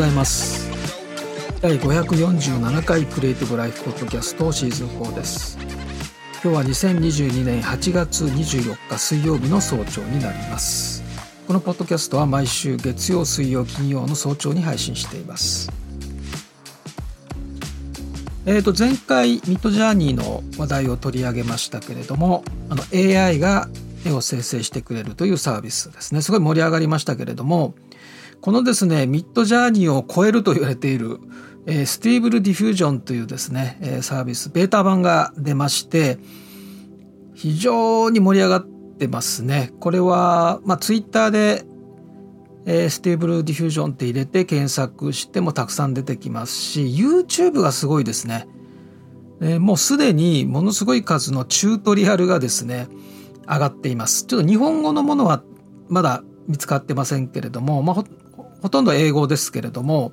ございます。第547回クリエイティブライフポッドキャストシーズン4です。今日は2022年8月24日水曜日の早朝になります。このポッドキャストは毎週月曜水曜金曜の早朝に配信しています。えー、と前回ミッドジャーニーの話題を取り上げましたけれどもあの AI が絵を生成してくれるというサービスですね。すごい盛り上がりましたけれどもこのですね Midjourney を超えると言われている、え、 Stable Diffusion というですね、え、サービスベータ版が出まして非常に盛り上がってますね。これは、まあ、ツイッターでえ、 Stable Diffusion って入れて検索してもたくさん出てきますし YouTube がすごいですね、え、もうすでにものすごい数のチュートリアルがですね上がっています。ちょっと日本語のものはまだ見つかってませんけれども、まあ、ほとんど英語ですけれども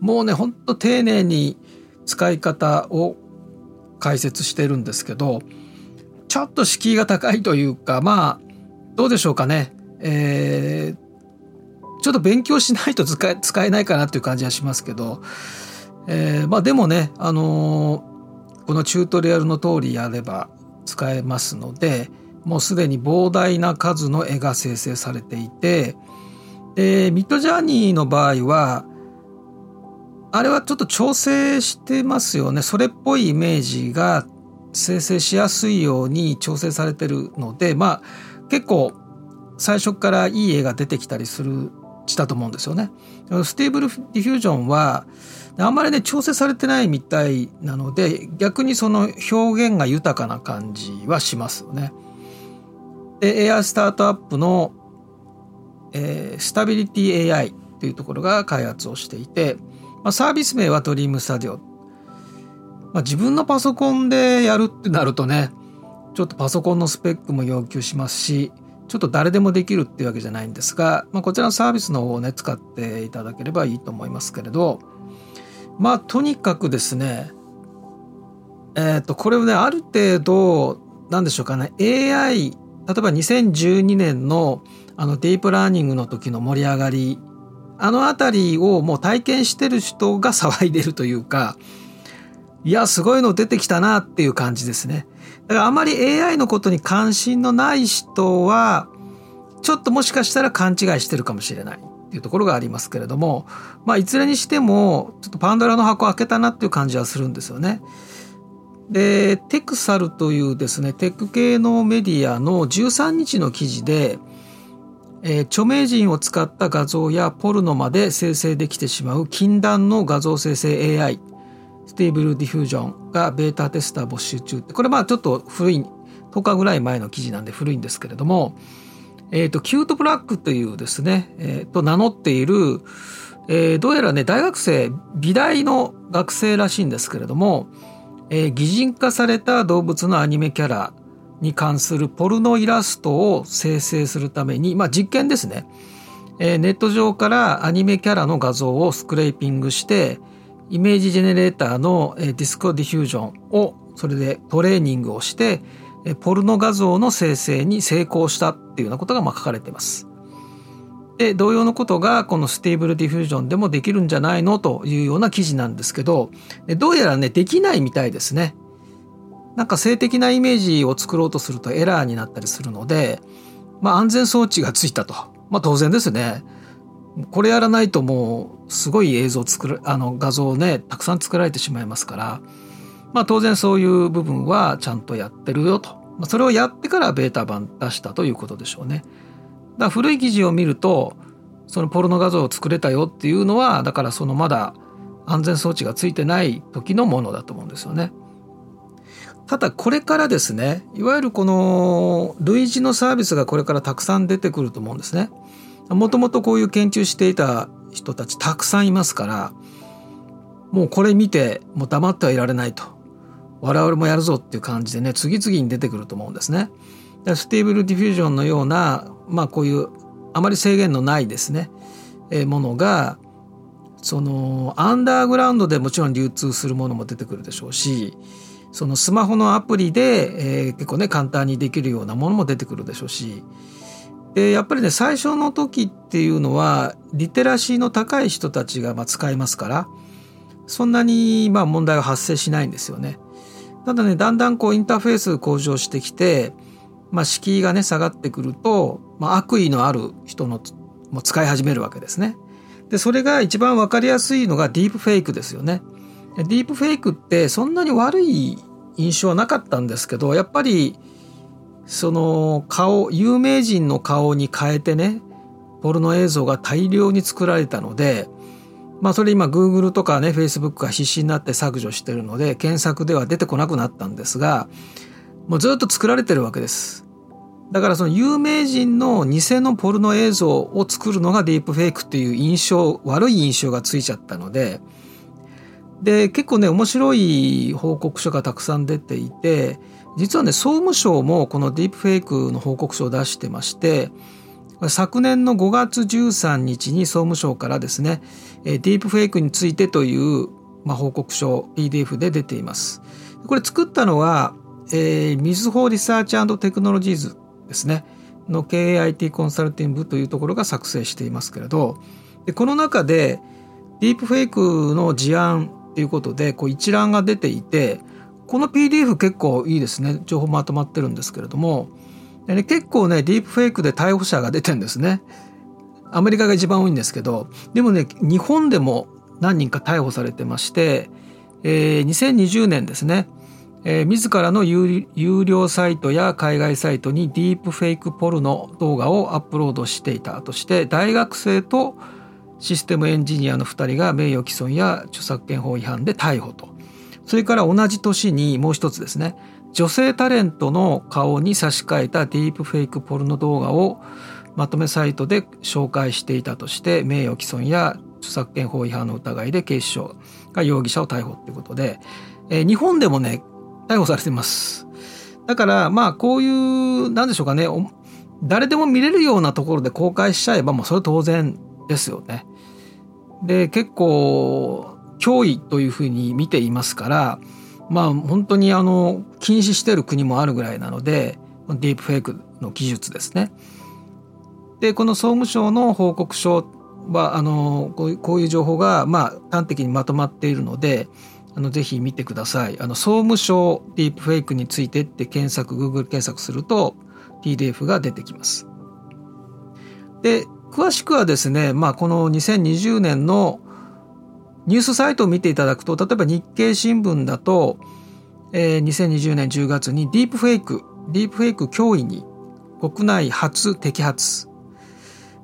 もうねほんと丁寧に使い方を解説してるんですけどちょっと敷居が高いというかまあどうでしょうかね。えーちょっと勉強しないと使え使えないかなっていう感じはしますけど、えー、まあでもね、あのー、このチュートリアルの通りやれば使えますのでもうすでに膨大な数の絵が生成されていてでミッドジャーニーの場合はあれはちょっと調整してますよねそれっぽいイメージが生成しやすいように調整されてるのでまあ結構最初からいい絵が出てきたりするしたと思うんですよね。ステーブルディフュージョンはあんまりね調整されてないみたいなので逆にその表現が豊かな感じはしますよね。でえースタートアップの、えー、 Stability AI というところが開発をしていて、まあ、サービス名は DreamStudio。まあ、自分のパソコンでやるってなるとねちょっとパソコンのスペックも要求しますしちょっと誰でもできるっていうわけじゃないんですが、まあ、こちらのサービスの方をね使っていただければいいと思いますけれどまあとにかくですねえっ、ー、とこれをねある程度なんでしょうかね AI 例えば2012年のあのディープラーニングの時の盛り上がりあの辺りをもう体験してる人が騒いでるというかいやすごいの出てきたなっていう感じですね。だからあまり AI のことに関心のない人はちょっともしかしたら勘違いしてるかもしれないっていうところがありますけれどもまあいずれにしてもちょっとパンドラの箱開けたなっていう感じはするんですよね。で TEXAL というですねテック系のメディアの13日の記事で、えー、著名人を使った画像やポルノまで生成できてしまう禁断の画像生成 AI Stable Diffusion がベータテスター募集中。これまあちょっと古い10日ぐらい前の記事なんで古いんですけれども、えっ、ー、と CuteBlack というですね、えー、と名乗っている、えー、どうやらね大学生美大の学生らしいんですけれども、えー、擬人化された動物のアニメキャラに関するポルノイラストを生成するために、まあ、実験ですね、えー、ネット上からアニメキャラの画像をスクレーピングしてイメージジェネレーターの Disco Diffusion をそれでトレーニングをしてポルノ画像の生成に成功したっていうようなことがまあ書かれています。で同様のことがこの Stable Diffusion でもできるんじゃないの？というような記事なんですけどどうやらねできないみたいですね。なんか性的なイメージを作ろうとするとエラーになったりするので、まあ、安全装置がついたと。まあ当然ですね。これやらないともうすごい映像作るあの画像をねたくさん作られてしまいますから、まあ、当然そういう部分はちゃんとやってるよと、まあ、それをやってからベータ版出したということでしょうね。だから古い記事を見るとそのポルノ画像を作れたよっていうのはだからそのまだ安全装置がついてない時のものだと思うんですよね。ただこれからですねいわゆるこの類似のサービスがこれからたくさん出てくると思うんですね。もともとこういう研究していた人たちたくさんいますからもうこれ見てもう黙ってはいられないと我々もやるぞっていう感じでね次々に出てくると思うんですね。 Stable Diffusion のようなまあこういうあまり制限のないですね、え、ものがそのアンダーグラウンドでもちろん流通するものも出てくるでしょうしそのスマホのアプリで、えー、結構ね簡単にできるようなものも出てくるでしょうしでやっぱりね最初の時っていうのはリテラシーの高い人たちがまあ使いますからそんなにまあ問題は発生しないんですよね。ただねだんだんこうインターフェース向上してきて、まあ、敷居がね下がってくると、まあ、悪意のある人のも使い始めるわけですね。でそれが一番分かりやすいのがディープフェイクですよね。ディープフェイクってそんなに悪い印象はなかったんですけどやっぱりその顔有名人の顔に変えてねポルノ映像が大量に作られたのでまあそれ今 Google とかね Facebook が必死になって削除してるので検索では出てこなくなったんですがもうずっと作られてるわけです。だからその有名人の偽のポルノ映像を作るのがディープフェイクっていう印象悪い印象がついちゃったのでで結構ね面白い報告書がたくさん出ていて実はね総務省もこのディープフェイクの報告書を出してまして昨年の5月13日に総務省からですねディープフェイクについてという、まあ、報告書 PDF で出ています。これ作ったのは、えー、みずほリサーチテクノロジーズですねの KIT コンサルティングというところが作成していますけれどでこの中でディープフェイクの事案ということでこう一覧が出ていてこの PDF 結構いいですね。情報まとまってるんですけれども、結構ねディープフェイクで逮捕者が出てんですね。アメリカが一番多いんですけど。でもね日本でも何人か逮捕されてまして、えー、2020年ですね、えー、自らの有料サイトや海外サイトにディープフェイクポルノ動画をアップロードしていたとして大学生とシステムエンジニアの2人が名誉毀損や著作権法違反で逮捕と。それから同じ年にもう一つですね。女性タレントの顔に差し替えたディープフェイクポルノ動画をまとめサイトで紹介していたとして名誉毀損や著作権法違反の疑いで警視庁が容疑者を逮捕ということで、えー、日本でもね逮捕されてます。だからまあこういうなんでしょうかね。誰でも見れるようなところで公開しちゃえばもうそれ当然ですよね。で結構脅威というふうに見ていますからまあ本当にあの禁止してる国もあるぐらいなのでディープフェイクの技術ですね。でこの総務省の報告書はあのこういう情報がまあ端的にまとまっているのであのぜひ見てください。あの総務省ディープフェイクについてって検索 Google 検索すると PDF が出てきます。で詳しくはですね、まあ、この2020年のニュースサイトを見ていただくと例えば日経新聞だと、えー、2020年10月にディープフェイクディープフェイク脅威に国内初摘発、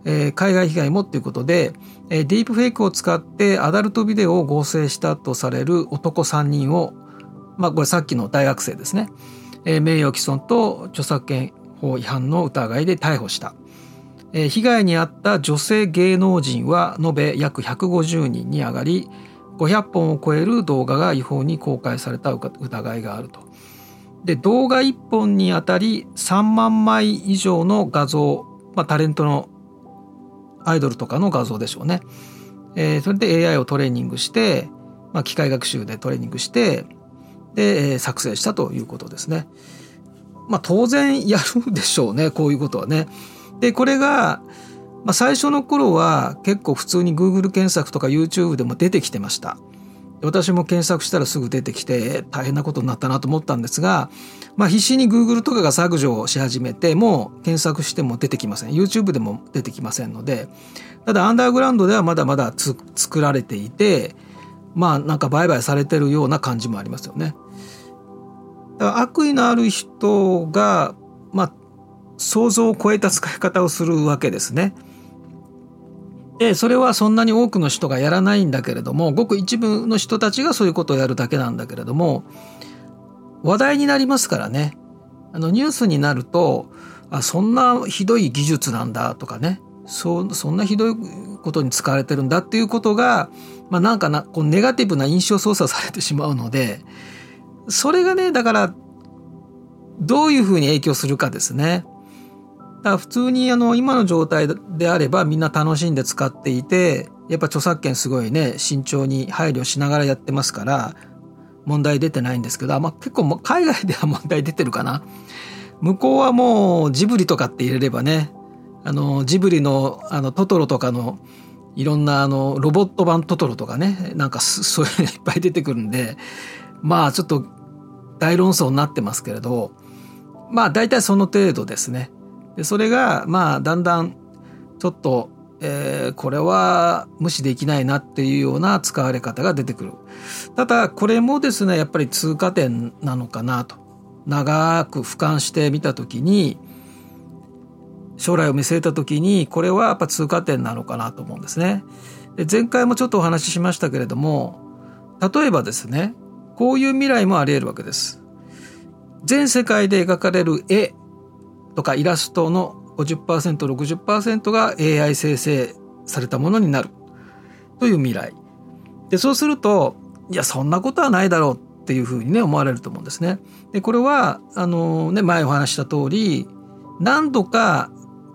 えー、海外被害もということで、えー、ディープフェイクを使ってアダルトビデオを合成したとされる男3人を、まあ、これさっきの大学生ですね、えー、名誉毀損と著作権法違反の疑いで逮捕した。被害に遭った女性芸能人は延べ約150人に上がり500本を超える動画が違法に公開された疑いがあると。で動画1本にあたり3万枚以上の画像、まあ、タレントのアイドルとかの画像でしょうね。えー、それで AI をトレーニングして、まあ、機械学習でトレーニングしてで、えー、作成したということですね。まあ当然やるでしょうねこういうことはね。でこれが、まあ、最初の頃は結構普通に Google 検索とか YouTube でも出てきてました。私も検索したらすぐ出てきて大変なことになったなと思ったんですが、まあ、必死に Google とかが削除をし始めても検索しても出てきません YouTube でも出てきませんのでただアンダーグラウンドではまだまだ作られていてまあなんか売買されてるような感じもありますよね。だから悪意のある人が、まあ、想像を超えた使い方をするわけですね。でそれはそんなに多くの人がやらないんだけれどもごく一部の人たちがそういうことをやるだけなんだけれども話題になりますからねあのニュースになるとあそんなひどい技術なんだとかねそそんなひどいことに使われてるんだっていうことが、まあ、なんかなこうネガティブな印象操作されてしまうのでそれがねだからどういうふうに影響するかですね。だ普通にあの今の状態であればみんな楽しんで使っていてやっぱ著作権すごいね慎重に配慮しながらやってますから問題出てないんですけど、まあ、結構海外では問題出てるかな向こうはもうジブリとかって入れればねあのジブリのあのトトロとかのいろんなあのロボット版トトロとかねなんか そういうのいっぱい出てくるんでまあちょっと大論争になってますけれどまあ大体その程度ですね。でそれがまあだんだんちょっと、えー、これは無視できないなっていうような使われ方が出てくる。ただこれもですねやっぱり通過点なのかなと長く俯瞰してみた時に将来を見据えた時にこれはやっぱ通過点なのかなと思うんですね。で前回もちょっとお話ししましたけれども例えばですねこういう未来もあり得るわけです。全世界で描かれる絵とかイラストの 50%60% が AI 生成されたものになるという未来。でそうするといやそんなことはないだろうっていうふうにね思われると思うんですね。でこれはあのね前お話した通り何度か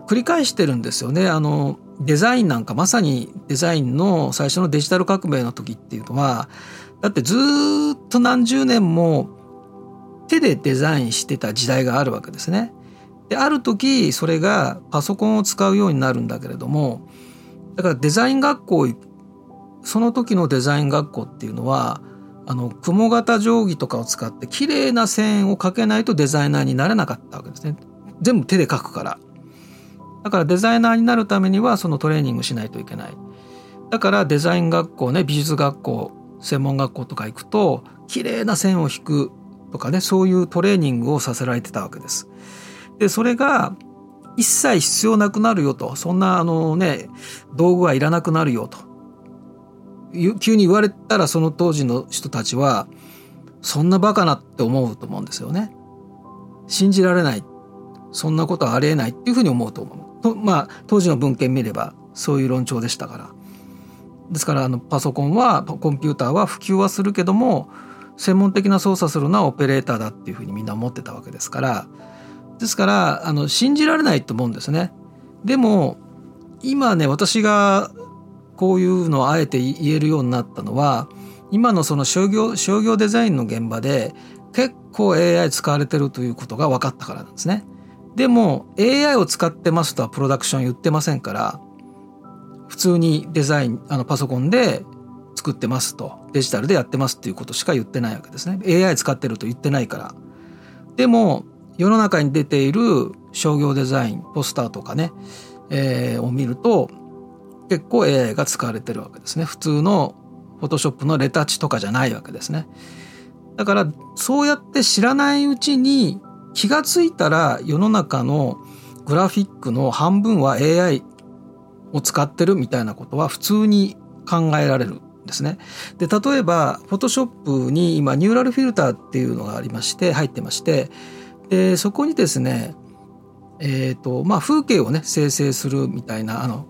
繰り返してるんですよね。あのデザインなんかまさにデザインの最初のデジタル革命の時っていうのはだってずっと何十年も手でデザインしてた時代があるわけですね。である時それがパソコンを使うようになるんだけれどもだからデザイン学校その時のデザイン学校っていうのはあの雲型定規とかを使って綺麗な線を描けないとデザイナーになれなかったわけですね。全部手で描くから。だからデザイナーになるためにはそのトレーニングしないといけない。だからデザイン学校ね美術学校専門学校とか行くと綺麗な線を引くとかねそういうトレーニングをさせられてたわけです。でそれが一切必要なくなるよとそんなあのね道具はいらなくなるよと急に言われたらその当時の人たちはそんなバカなって思うと思うんですよね。信じられないそんなことはありえないっていうふうに思うと思う。とまあ当時の文献見ればそういう論調でしたから。ですからあのパソコンはコンピューターは普及はするけども専門的な操作するのはオペレーターだっていうふうにみんな思ってたわけですからですからあの信じられないと思うんですね。でも今ね私がこういうのをあえて言えるようになったのは今のその商業商業デザインの現場で結構 AI 使われてるということが分かったからなんですね。でも AI を使ってますとはプロダクション言ってませんから普通にデザインあのパソコンで作ってますとデジタルでやってますっていうことしか言ってないわけですね AI 使ってると言ってないからでも世の中に出ている商業デザインポスターとかね、えー、を見ると結構 AI が使われてるわけですね普通のフォトショップのレタッチとかじゃないわけですねだからそうやって知らないうちに気がついたら世の中のグラフィックの半分は AI を使ってるみたいなことは普通に考えられるんですね。で例えば Photoshop に今ニューラルフィルターっていうのがありまして入ってましてでそこにですねえーとまあ、風景をね生成するみたいなあの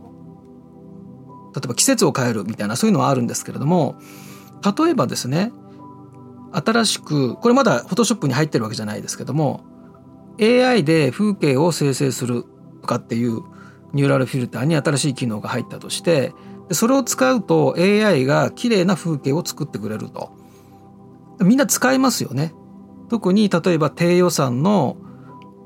例えば季節を変えるみたいなそういうのはあるんですけれども例えばですね新しくこれまだフォトショップに入ってるわけじゃないですけども AI で風景を生成するとかっていうニューラルフィルターに新しい機能が入ったとしてそれを使うと AI が綺麗な風景を作ってくれると。みんな使いますよね。特に例えば低予算の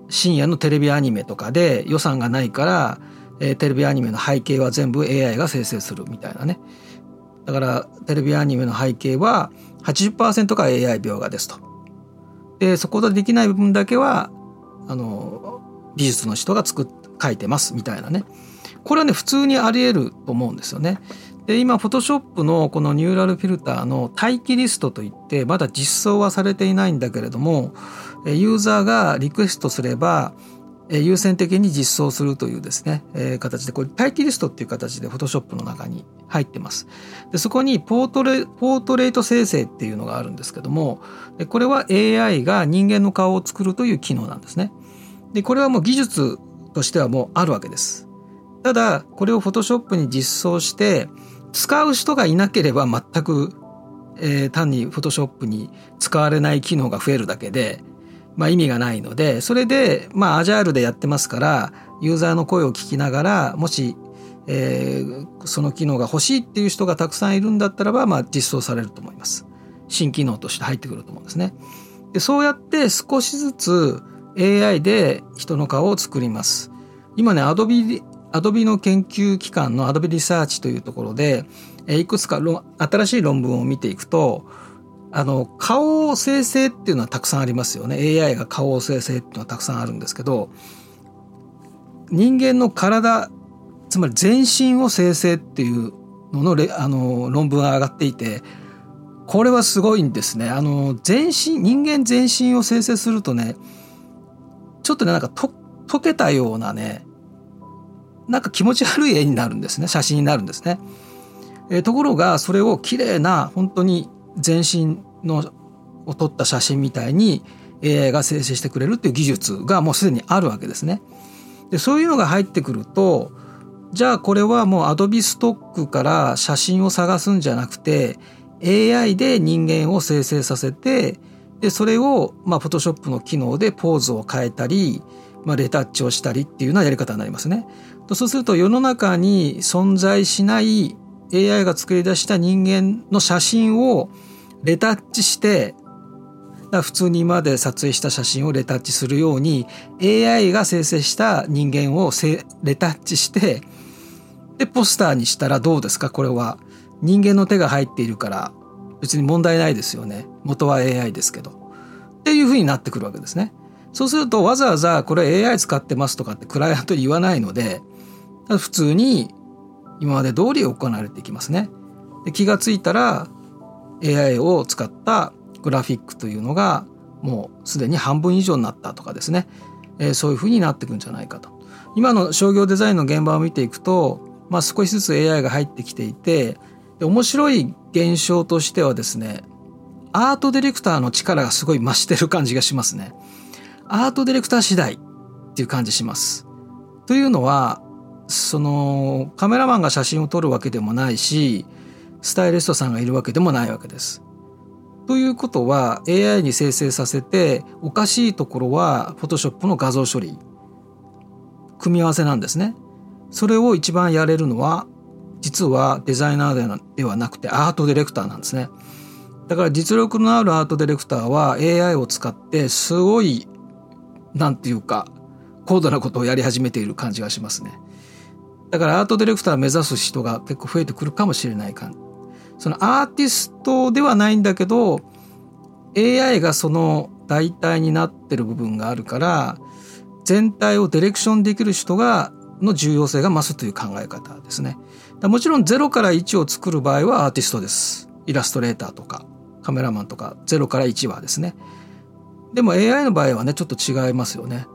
深夜のテレビアニメとかで予算がないから、えー、テレビアニメの背景は全部 AI が生成するみたいなね。だからテレビアニメの背景は80%が AI 描画ですと。でそこでできない部分だけはあの美術の人が作っ書いてますみたいなね。これはね普通にあり得ると思うんですよね。で今フォトショップのこのニューラルフィルターの待機リストといってまだ実装はされていないんだけれどもユーザーがリクエストすれば優先的に実装するというですね、え形でこれ待機リストっていう形でフォトショップの中に入ってます。でそこにポートレポートレート生成っていうのがあるんですけどもこれは AI が人間の顔を作るという機能なんですね。でこれはもう技術としてはもうあるわけです。ただこれをフォトショップに実装して使う人がいなければ全く、えー、単にフォトショップに使われない機能が増えるだけで、まあ、意味がないのでそれでまあアジャールでやってますからユーザーの声を聞きながらもし、えー、その機能が欲しいっていう人がたくさんいるんだったらば、まあ、実装されると思います。新機能として入ってくると思うんですね。でそうやって少しずつ AI で人の顔を作ります。今ねアアドビの研究機関のアドビリサーチというところでいくつか新しい論文を見ていくとあの顔を生成っていうのはたくさんありますよね AI が顔を生成っていうのはたくさんあるんですけど人間の体つまり全身を生成っていうののレあの論文が上がっていてこれはすごいんですね。あの全身人間全身を生成するとねちょっとねなんかと溶けたようなねなんか気持ち悪い絵になるんですね写真になるんですね。えー、ところがそれを綺麗な本当に全身のを撮った写真みたいに AI が生成してくれるっていう技術がもうすでにあるわけですね。でそういうのが入ってくるとじゃあこれはもう Adobe ストックから写真を探すんじゃなくて AI で人間を生成させてでそれをまあ Photoshop の機能でポーズを変えたり、まあ、レタッチをしたりっていうようなやり方になりますね。そうすると世の中に存在しない AI が作り出した人間の写真をレタッチして普通に今まで撮影した写真をレタッチするように AI が生成した人間をレタッチしてでポスターにしたらどうですか？これは。人間の手が入っているから。別に問題ないですよね。元は AI ですけど。っていうふうになってくるわけですね。そうするとわざわざこれ AI 使ってますとかってクライアントに言わないので普通に今まで通り行われていきますね。で気がついたら AI を使ったグラフィックというのがもうすでに半分以上になったとかですね、えー、そういうふうになっていくんじゃないかと。今の商業デザインの現場を見ていくと、まあ、少しずつ AI が入ってきていてで面白い現象としてはですねアートディレクターの力がすごい増してる感じがしますね。アートディレクター次第っていう感じします。というのはそのカメラマンが写真を撮るわけでもないしスタイリストさんがいるわけでもないわけです。ということは AI に生成させておかしいところは Photoshop の画像処理組み合わせなんですね。それを一番やれるのは実はデザイナーではなくてアートディレクターなんですね。だから実力のあるアートディレクターは AI を使ってすごいなんていうか高度なことをやり始めている感じがしますね。だからアートディレクター目指す人が結構増えてくるかもしれない感そのアーティストではないんだけど AI がその代替になってる部分があるから全体をディレクションできる人がの重要性が増すという考え方ですね。もちろん0から1を作る場合はアーティストです。イラストレーターとかカメラマンとか0から1はですね。でも AI の場合はねちょっと違いますよね。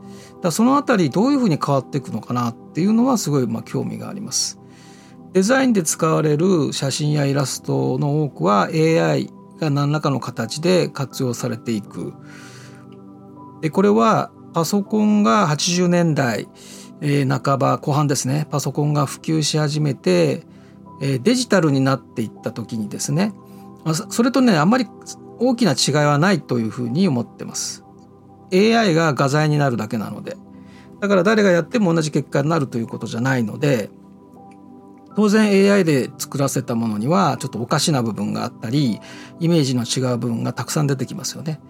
だそのあたりどういうふうに変わっていくのかなっていうのはすごいまあ興味があります。デザインで使われる写真やイラストの多くは AI が何らかの形で活用されていく。でこれはパソコンが80年代えー、半ば後半ですねパソコンが普及し始めて、えー、デジタルになっていった時にですねそれとねあんまり大きな違いはないというふうに思ってます。AI が画材になるだけなのでだから誰がやっても同じ結果になるということじゃないので当然 AI で作らせたものにはちょっとおかしな部分があったりイメージの違う部分がたくさん出てきますよね。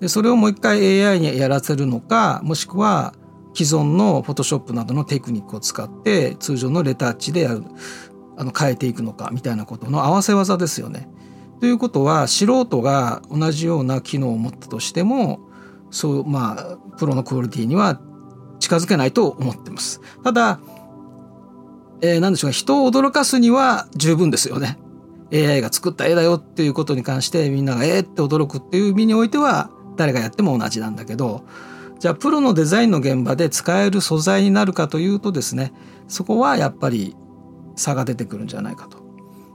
でそれをもう一回 AI にやらせるのかもしくは既存のフォトショップなどのテクニックを使って通常のレタッチでやるあの変えていくのかみたいなことの合わせ技ですよね。ということは素人が同じような機能を持ったとしてもそうまあプロのクオリティには近づけないと思ってます。ただ、えー、何でしょう人を驚かすには十分ですよね。AI が作った絵だよっていうことに関してみんながえーって驚くっていう意味においては誰がやっても同じなんだけどじゃあプロのデザインの現場で使える素材になるかというとですねそこはやっぱり差が出てくるんじゃないかと。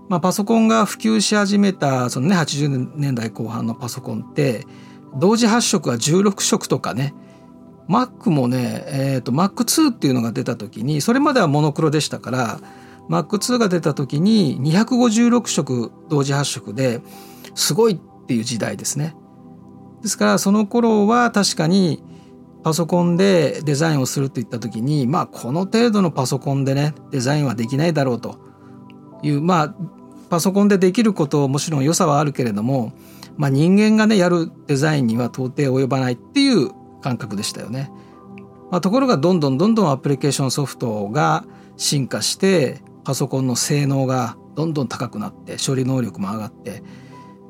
まあ、パソコンが普及し始めたそのね80年代後半のパソコンって同時発色が16色とかね Mac もね、えーと、Mac2 っていうのが出た時にそれまではモノクロでしたから Mac2 が出た時に256色同時発色ですごいっていう時代ですね。ですからその頃は確かにパソコンでデザインをするって言った時にまあこの程度のパソコンでねデザインはできないだろうというまあパソコンでできることもちろん良さはあるけれども、まあ、人間がねやるデザインには到底及ばないっていう感覚でしたよね。まあ、ところがどんどんどんどんアプリケーションソフトが進化してパソコンの性能がどんどん高くなって処理能力も上がって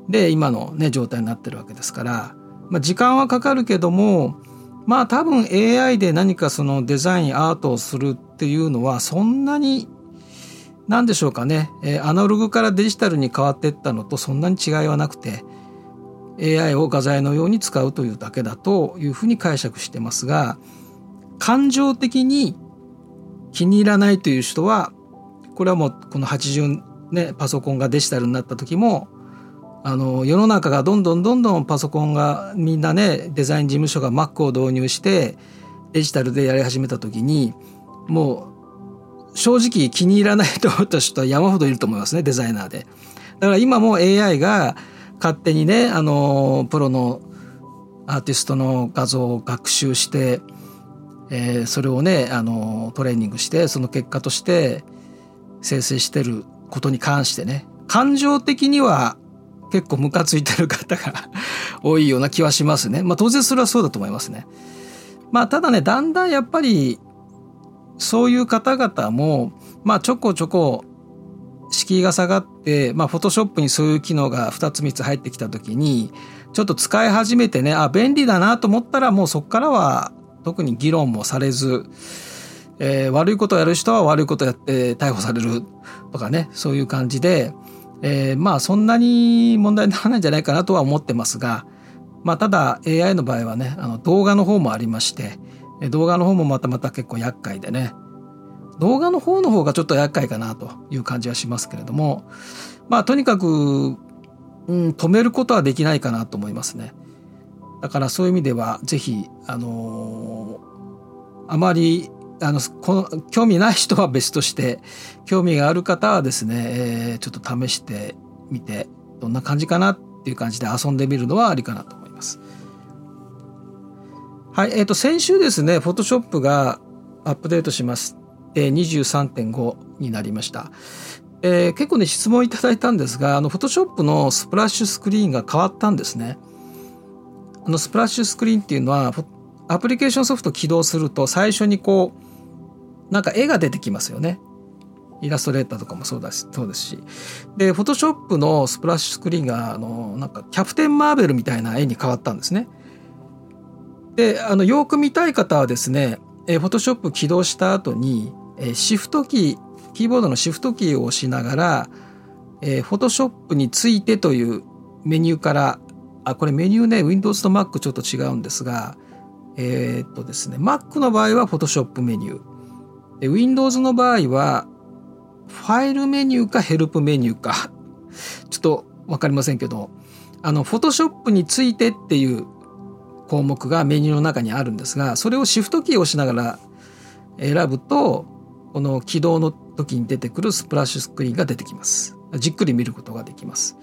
で今の、ね、状態になってるわけですから、まあ、時間はかかるけどもまあ多分 AI で何かそのデザインアートをするっていうのはそんなに何でしょうかね、えー、アナログからデジタルに変わっていったのとそんなに違いはなくて AI を画材のように使うというだけだというふうに解釈してますが感情的に気に入らないという人はこれはもうこの80ねパソコンがデジタルになった時もあの世の中がどんどんどんどんパソコンがみんなねデザイン事務所が Mac を導入してデジタルでやり始めた時にもう正直気に入らないと思った人は山ほどいると思いますねデザイナーで。だから今も AI が勝手にねあのプロのアーティストの画像を学習して、えー、それをねあのトレーニングしてその結果として生成してることに関してね感情的には結構ムカついてる方が多いような気はしますね。まあ当然それはそうだと思いますね。まあただね、だんだんやっぱりそういう方々も、まあちょこちょこ敷居が下がって、まあフォトショップにそういう機能が2つ3つ入ってきた時に、ちょっと使い始めてね、あ、便利だなと思ったらもうそこからは特に議論もされず、えー、悪いことをやる人は悪いことやって逮捕されるとかね、そういう感じで、えー、まあそんなに問題にならないんじゃないかなとは思ってますが、まあ、ただ AI の場合はねあの動画の方もありまして動画の方もまたまた結構厄介でね動画の方の方がちょっと厄介かなという感じはしますけれどもまあとにかく、うん、止めることはできないかなと思いますね。だからそういう意味ではぜひあのー、あまりあのこの興味ない人は別として興味がある方はですね、えー、ちょっと試してみてどんな感じかなっていう感じで遊んでみるのはありかなと思います。はい、えっ、ー、と先週ですね、フォトショップがアップデートします。えー、23.5になりました。えー、結構ね質問いただいたんですが、あのフォトショップのスプラッシュスクリーンが変わったんですね。あのスプラッシュスクリーンっていうのはアプリケーションソフト起動すると最初にこうなんか絵が出てきますよね。イラストレーターとかもそうだしそうですしでフォトショップのスプラッシュスクリーンがあのなんかキャプテン・マーベルみたいな絵に変わったんですね。であのよく見たい方はですねフォトショップ起動した後にシフトキーキーボードのシフトキーを押しながらフォトショップについてというメニューからあこれメニューね Windows と Mac ちょっと違うんですがえー、っとですね Mac の場合はフォトショップメニュー。Windows の場合はファイルメニューかヘルプメニューか。ちょっと分かりませんけどあの Photoshop についてっていう項目がメニューの中にあるんですがそれをシフトキーを押しながら選ぶとこの起動の時に出てくるスプラッシュスクリーンが出てきますじっくり見ることができます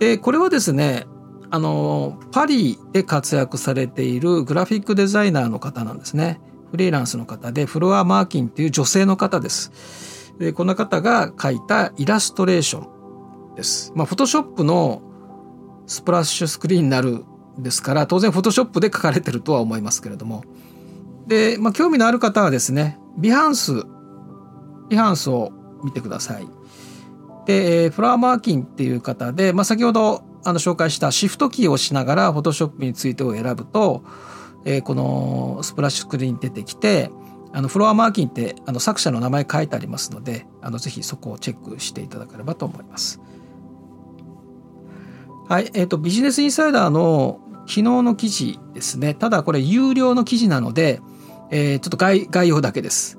でこれはですねあのパリで活躍されているグラフィックデザイナーの方なんですねフリーランスの方でフロア・マーキンっていう女性の方です。でこの方が描いたイラストレーションです。まあ、フォトショップのスプラッシュスクリーンになるですから当然フォトショップで書かれてるとは思いますけれどもで、まあ、興味のある方はですねビハンスビハンスを見てください。でフラワーマーキンっていう方で、まあ、先ほどあの紹介したシフトキーを押しながらフォトショップについてを選ぶとえー、このスプラッシュスクリーンに出てきてあのフロアマーキンってあの作者の名前書いてありますのであのぜひそこをチェックしていただければと思います。はい、えっ、ー、とビジネスインサイダーの昨日の記事ですね。ただこれ有料の記事なので、えー、ちょっと概要だけです。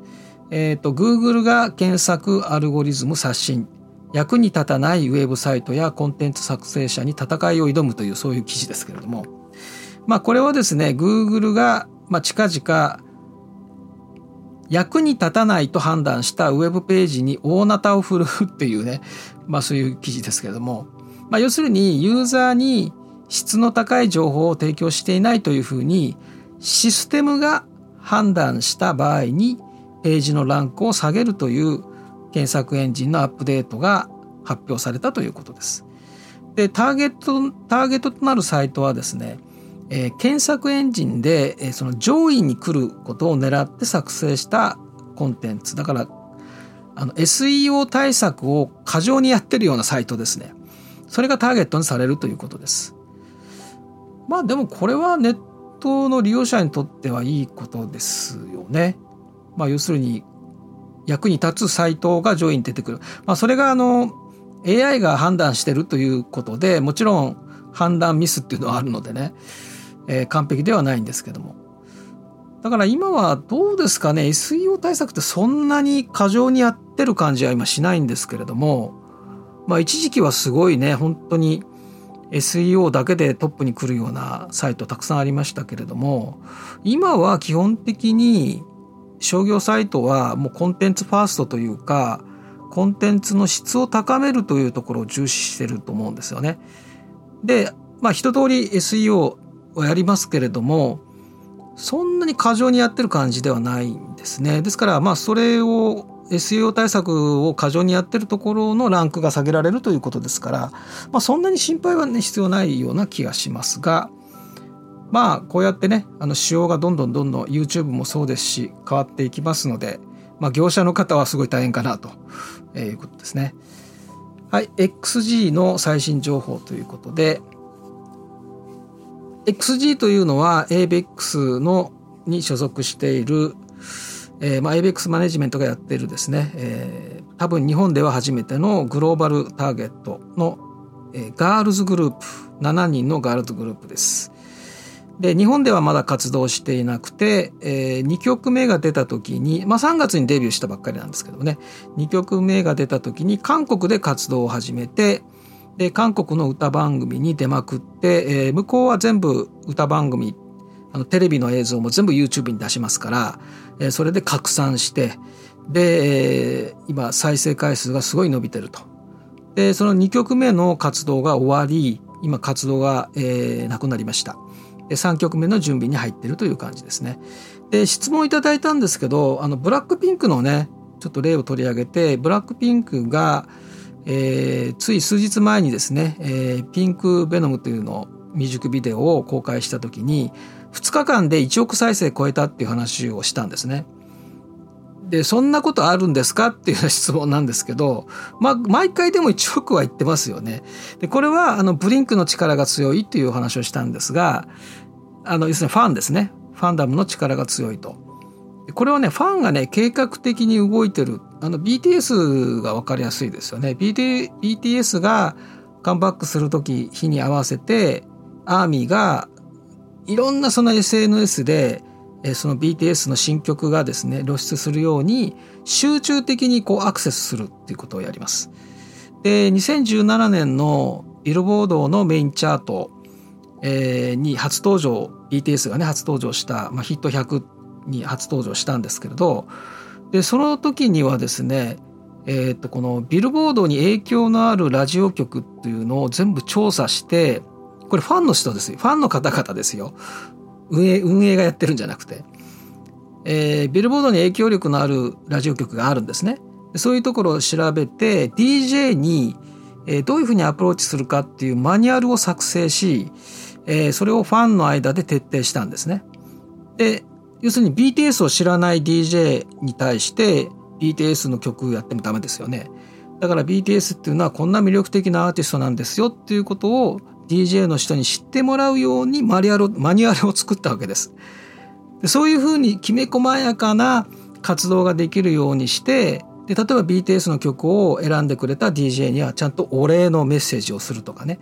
えっ、ー、と Google が検索アルゴリズム刷新役に立たないウェブサイトやコンテンツ作成者に戦いを挑むというそういう記事ですけれども。まあこれはですね、Google が、まあ、近々役に立たないと判断したウェブページに大なたを振るうっていうね、まあそういう記事ですけれども、まあ要するにユーザーに質の高い情報を提供していないというふうにシステムが判断した場合にページのランクを下げるという検索エンジンのアップデートが発表されたということです。で、ターゲット、ターゲットとなるサイトはですね、えー、検索エンジンで、えー、その上位に来ることを狙って作成したコンテンツ。だからあの SEO 対策を過剰にやってるようなサイトですね。それがターゲットにされるということです。まあでもこれはネットの利用者にとってはいいことですよね。まあ要するに役に立つサイトが上位に出てくる。まあそれがあの AI が判断してるということでもちろん判断ミスっていうのはあるのでね。えー、完璧ではないんですけども。だから今はどうですかね。SEO 対策ってそんなに過剰にやってる感じは今しないんですけれども。まあ一時期はすごいね本当に SEO だけでトップに来るようなサイトたくさんありましたけれども今は基本的に商業サイトはもうコンテンツファーストというかコンテンツの質を高めるというところを重視してると思うんですよね。でまあ一通り SEO をやりますけれどもそんなに過剰にやってる感じではないんですね。ですからまあそれを SEO 対策を過剰にやってるところのランクが下げられるということですから、まあ、そんなに心配はね必要ないような気がしますがまあこうやってねあの仕様がどんどんどんどん YouTube もそうですし変わっていきますので、まあ、業者の方はすごい大変かなということですね。はい、XG の最新情報ということで、XG というのは ABEX のに所属している、えーまあ、ABEX マネジメントがやっているですね、えー、多分日本では初めてのグローバルターゲットの、えー、ガールズグループ7人のガールズグループです。で日本ではまだ活動していなくて、えー、2曲目が出た時に、まあ、3月にデビューしたばっかりなんですけどね2曲目が出た時に韓国で活動を始めて、で韓国の歌番組に出まくって、えー、向こうは全部歌番組あのテレビの映像も全部 YouTube に出しますから、それで拡散してで、今再生回数がすごい伸びてると。でその2曲目の活動が終わり今活動が、なくなりました。で3曲目の準備に入ってるという感じですね。で質問いただいたんですけどあのブラックピンクのねちょっと例を取り上げてブラックピンクがえー、つい数日前にですね、えー、ピンクベノムというのをミュージックビデオを公開した時に2日間で1億再生超えたっていう話をしたんですね。でそんなことあるんですかっていう質問なんですけど、まあ、毎回でも1億は言ってますよね。でこれはあのブリンクの力が強いっていう話をしたんですがあの要するにファンですねファンダムの力が強いと。これはねファンがね計画的に動いてるあの BTS が分かりやすいですよね。BT BTS がカムバックする時日に合わせてアーミーがいろんなその SNS でその BTS の新曲がですね露出するように集中的にこうアクセスするっていうことをやります。で2017年のビルボードのメインチャート、えー、に初登場 BTS がね初登場した、まあ、ヒット100に初登場したんですけれどでその時にはですねえー、とこのビルボードに影響のあるラジオ局っていうのを全部調査してこれファンの人ですよファンの方々ですよ運営運営がやってるんじゃなくて、えー、ビルボードに影響力のあるラジオ局があるんですねそういうところを調べて DJ にえどういうふうにアプローチするかっていうマニュアルを作成しえそれをファンの間で徹底したんですね。で要するに BTS を知らない DJ に対して BTS の曲やってもダメですよね。だから BTS っていうのはこんな魅力的なアーティストなんですよっていうことを DJ の人に知ってもらうようにマニュアルマニュアルを作ったわけです。でそういうふうにきめ細やかな活動ができるようにしてで例えば BTS の曲を選んでくれた DJ にはちゃんとお礼のメッセージをするとかね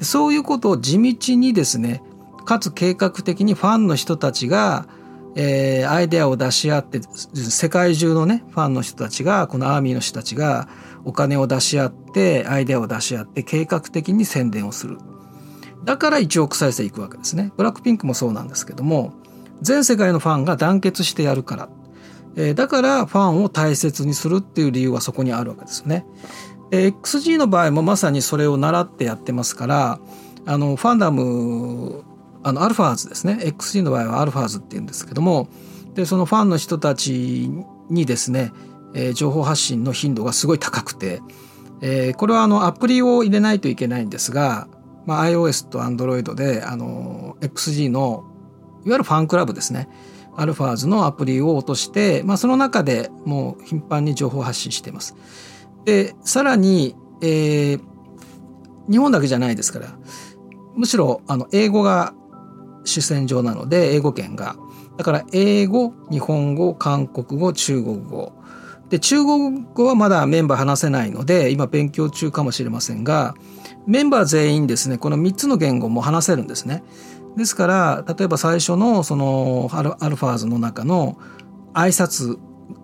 そういうことを地道にですねかつ計画的にファンの人たちがえー、アイデアを出し合って世界中のねファンの人たちがこのアーミーの人たちがお金を出し合ってアイデアを出し合って計画的に宣伝をするだから1億再生いくわけですね。ブラックピンクもそうなんですけども全世界のファンが団結してやるから、えー、だからファンを大切にするっていう理由はそこにあるわけですよね。XG の場合もまさにそれを習ってやってますからあのファンダムあのアルファーズですね。XG の場合はアルファーズっていうんですけどもでそのファンの人たちにですね、えー、情報発信の頻度がすごい高くて、えー、これはあのアプリを入れないといけないんですがまあ、iOS と Android であの XG のいわゆるファンクラブですね。アルファーズのアプリを落として、まあ、その中でもう頻繁に情報発信しています。でさらに、えー、日本だけじゃないですからむしろあの英語が主戦場なので英語圏が。だから英語日本語韓国語中国語。で中国語はまだメンバー話せないので今勉強中かもしれませんがメンバー全員ですねこの3つの言語も話せるんですね。ですから例えば最初のそのアルファーズの中の挨拶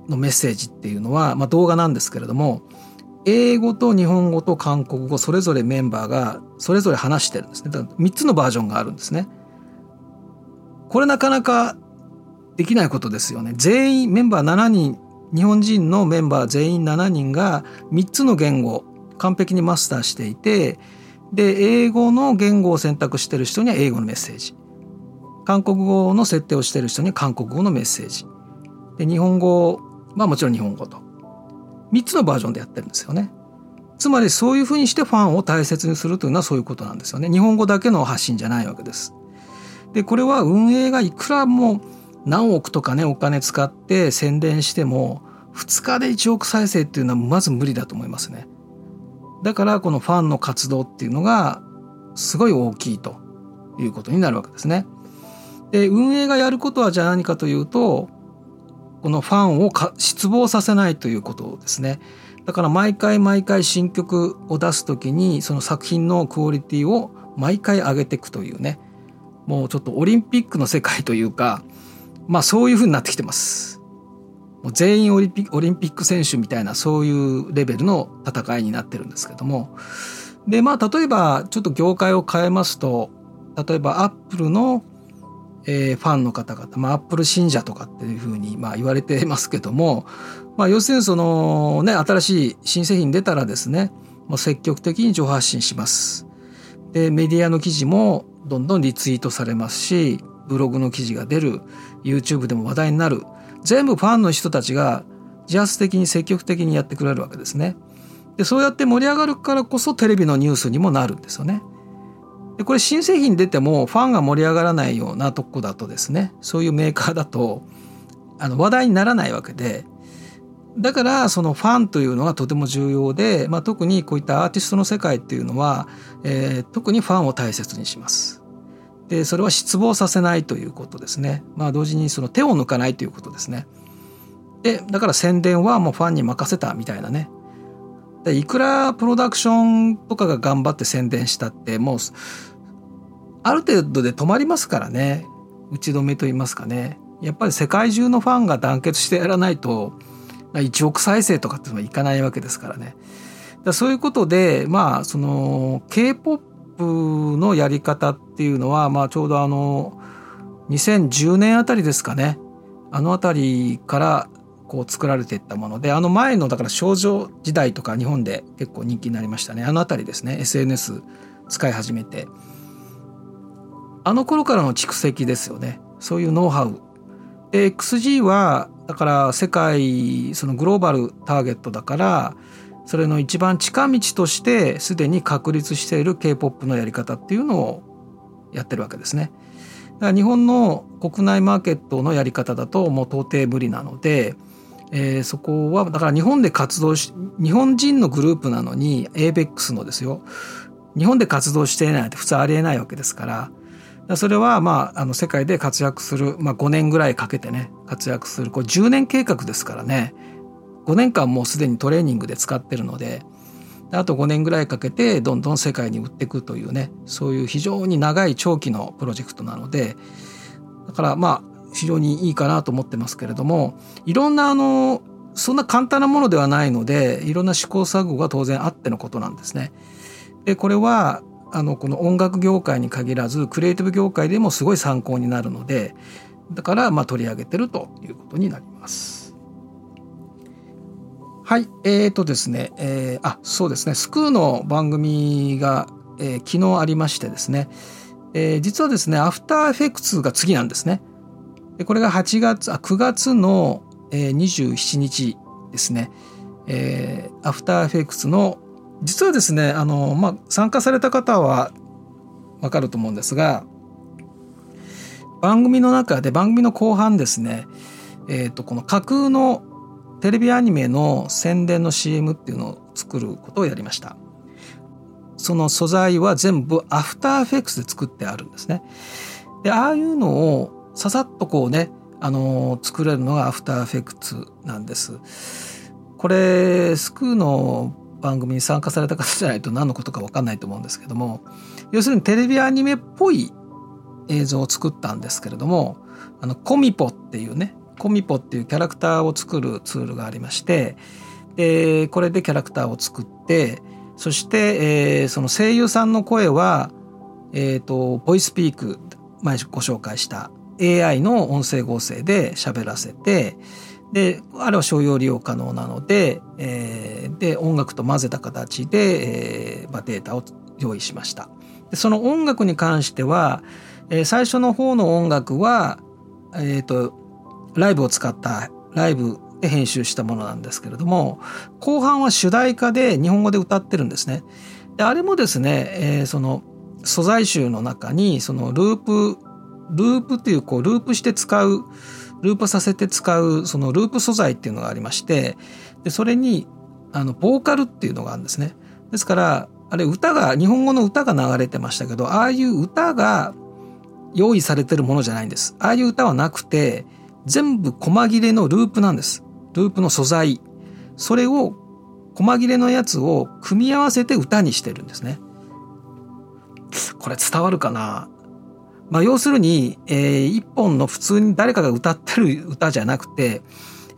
のメッセージっていうのは、まあ、動画なんですけれども英語と日本語と韓国語それぞれメンバーがそれぞれ話してるんですね。だから3つのバージョンがあるんですね。これなかなかできないことですよね。全員メンバー7人日本人のメンバー全員7人が3つの言語完璧にマスターしていてで英語の言語を選択してる人には英語のメッセージ。韓国語の設定をしてる人には韓国語のメッセージ。で日本語はもちろん日本語と。3つのバージョンでやってるんですよね。つまりそういうふうにしてファンを大切にするというのはそういうことなんですよね。日本語だけの発信じゃないわけです。でこれは運営がいくらも何億とかねお金使って宣伝しても2日で1億再生っていうのはまず無理だと思いますねだからこのファンの活動っていうのがすごい大きいということになるわけですね。で運営がやることはじゃあ何かというとこのファンを失望させないということですね。だから毎回毎回新曲を出す時にその作品のクオリティを毎回上げていくというねもうちょっとオリンピックの世界というかまあそういうふうになってきてます。もう全員オリンピックオリンピック選手みたいなそういうレベルの戦いになってるんですけどもでまあ例えばちょっと業界を変えますと例えばアップルの、えー、ファンの方々、まあ、アップル信者とかっていうふうにまあ言われてますけども、まあ、要するにそのね新しい新製品出たらですねもう積極的に情報発信します。でメディアの記事もどんどんリツイートされますしブログの記事が出る YouTube でも話題になる全部ファンの人たちが自発的に積極的にやってくれるわけですね。でそうやって盛り上がるからこそテレビのニュースにもなるんですよね。でこれ新製品出てもファンが盛り上がらないようなとこだとですねそういうメーカーだとあの話題にならないわけでだからそのファンというのがとても重要で、まあ、特にこういったアーティストの世界っていうのは、えー、特にファンを大切にします。でそれは失望させないということですね。まあ同時にその手を抜かないということですね。でだから宣伝はもうファンに任せたみたいなね。でいくらプロダクションとかが頑張って宣伝したってもうある程度で止まりますからね打ち止めと言いますかねやっぱり世界中のファンが団結してやらないと1億再生とかっていうのはいかないわけですからね。だそういうことでまあその K-POP プのやり方っていうのは、まあ、ちょうどあの2010年あたりですかね。あのあたりからこう作られていったものであの前のだから少女時代とか日本で結構人気になりましたね。あのあたりですね。SNS 使い始めて。あの頃からの蓄積ですよね。そういうノウハウ。で XG はだから世界そのグローバルターゲットだからそれの一番近道としてすでに確立している K-POP のやり方っていうのをやってるわけですね。だから日本の国内マーケットのやり方だともう到底無理なので、えー、そこはだから日本で活動し日本人のグループなのに ABEX のですよ。日本で活動していないって普通ありえないわけですから。それはまああの世界で活躍する、まあ、5年ぐらいかけてね活躍するこれ10年計画ですからね。5年間もうすでにトレーニングで使ってるのであと5年ぐらいかけてどんどん世界に売っていくというねそういう非常に長い長期のプロジェクトなのでだからまあ非常にいいかなと思ってますけれどもいろんなあのそんな簡単なものではないのでいろんな試行錯誤が当然あってのことなんですね。でこれはあのこの音楽業界に限らずクリエイティブ業界でもすごい参考になるのでだからまあ取り上げてるということになります。はい、えーとですね、えー、あ、そうですね、スクーの番組が、えー、昨日ありましてですね、えー、実はですね、アフターエフェクツが次なんですね。でこれが8月、あ、9月の、えー、27日ですね、えー、アフターエフェクツの、実はですね、あの、まあ、参加された方はわかると思うんですが番組の中で番組の後半ですね、えー、とこの架空のテレビアニメの宣伝の CM っていうのを作ることをやりました。その素材は全部アフターフェクスで作ってあるんですね。でああいうのをささっとこうねあの作れるのがアフターフェクツなんです。これスクーの番組に参加された方じゃないと何のことか分かんないと思うんですけども要するにテレビアニメっぽい映像を作ったんですけれどもあのコミポっていうねコミポっていうキャラクターを作るツールがありましてでこれでキャラクターを作ってそして、えー、その声優さんの声は、えーと、ボイスピーク前ご紹介した AI の音声合成で喋らせてであれは商用利用可能なので,、えー、で音楽と混ぜた形で、えーまあ、データを用意しました。でその音楽に関しては、えー、最初の方の音楽は、えーと、ライブを使ったライブで編集したものなんですけれども後半は主題歌で日本語で歌ってるんですね。であれもですね、えー、その素材集の中にそのループループっていうこうループして使うループさせて使うそのループ素材っていうのがありましてでそれにあのボーカルっていうのがあるんですね。ですからあれ歌が日本語の歌が流れてましたけどああいう歌が用意されてるものじゃないんです。ああいう歌はなくて全部細切れのループなんです。ループの素材。それを細切れのやつを組み合わせて歌にしてるんですね。これ伝わるかな？まあ要するに、えー、一本の普通に誰かが歌ってる歌じゃなくて、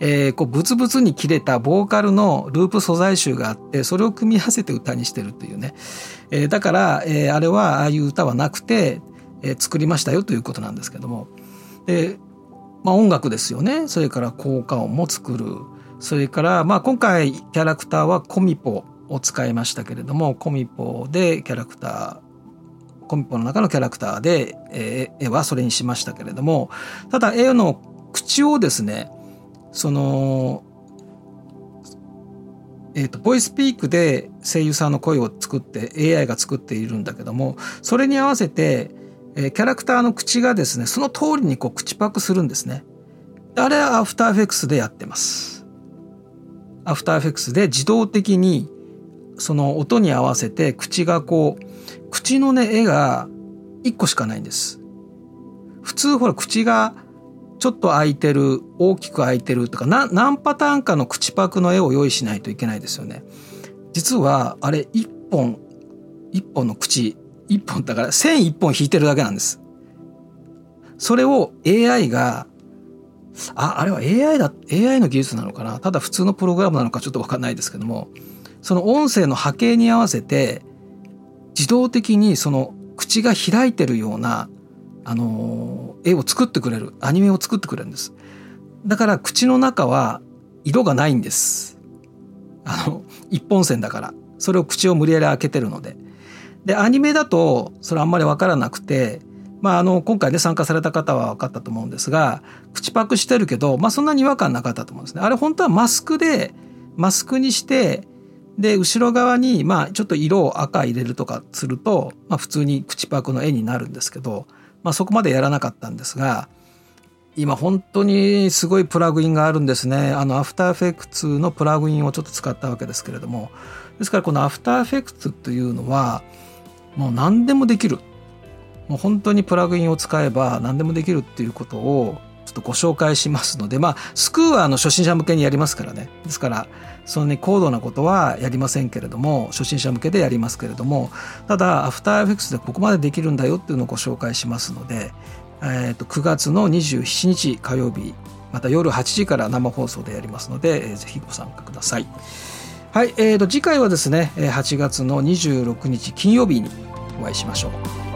えー、こうブツブツに切れたボーカルのループ素材集があってそれを組み合わせて歌にしてるというね、えー、だから、えー、あれはああいう歌はなくて、えー、作りましたよということなんですけどもで、まあ、音楽ですよね。それから効果音も作る。それから、まあ、今回キャラクターはコミポを使いましたけれどもコミポでキャラクターコミポの中のキャラクターで、えー、絵はそれにしましたけれどもただ絵の口をですねそのえーと、ボイスピークで声優さんの声を作って AI が作っているんだけどもそれに合わせて、えー、キャラクターの口がですねその通りにこう口パクするんですね。あれはアフターエフェクスでやってます。アフターエフェクスで自動的にその音に合わせて口がこう口のね絵が1個しかないんです。普通ほら口がちょっと開いてる大きく開いてるとか何パターンかの口パクの絵を用意しないといけないですよね。実はあれ一本一本の口一本だから線一本引いてるだけなんです。それを AI がああれは AI だ AI の技術なのかな？ただ普通のプログラムなのかちょっと分かんないですけどもその音声の波形に合わせて自動的にその口が開いてるようなあの絵を作ってくれるアニメを作ってくれるんです。だから口の中は色がないんです。あの一本線だから。それを口を無理やり開けてるので。でアニメだとそれあんまり分からなくてまあ、あの今回ね参加された方は分かったと思うんですが口パクしてるけど、まあ、そんなに違和感なかったと思うんですね。あれ本当はマスクでマスクにしてで後ろ側にまあちょっと色を赤入れるとかすると、まあ、普通に口パクの絵になるんですけどまあ、そこまでやらなかったんですが今本当にすごいプラグインがあるんですねあのアフターエフェクツのプラグインをちょっと使ったわけですけれどもですからこのアフターエフェクツというのはもう何でもできるもう本当にプラグインを使えば何でもできるっていうことをちょっとご紹介しますのでまあスクーはあの初心者向けにやりますからねですからそのね高度なことはやりませんけれども初心者向けでやりますけれどもただアフターエフェクスでここまでできるんだよっていうのをご紹介しますので、えー、と9月の27日火曜日また夜8時から生放送でやりますので、えー、ぜひご参加ください。はい、えー、と次回はですね8月の26日金曜日にお会いしましょう。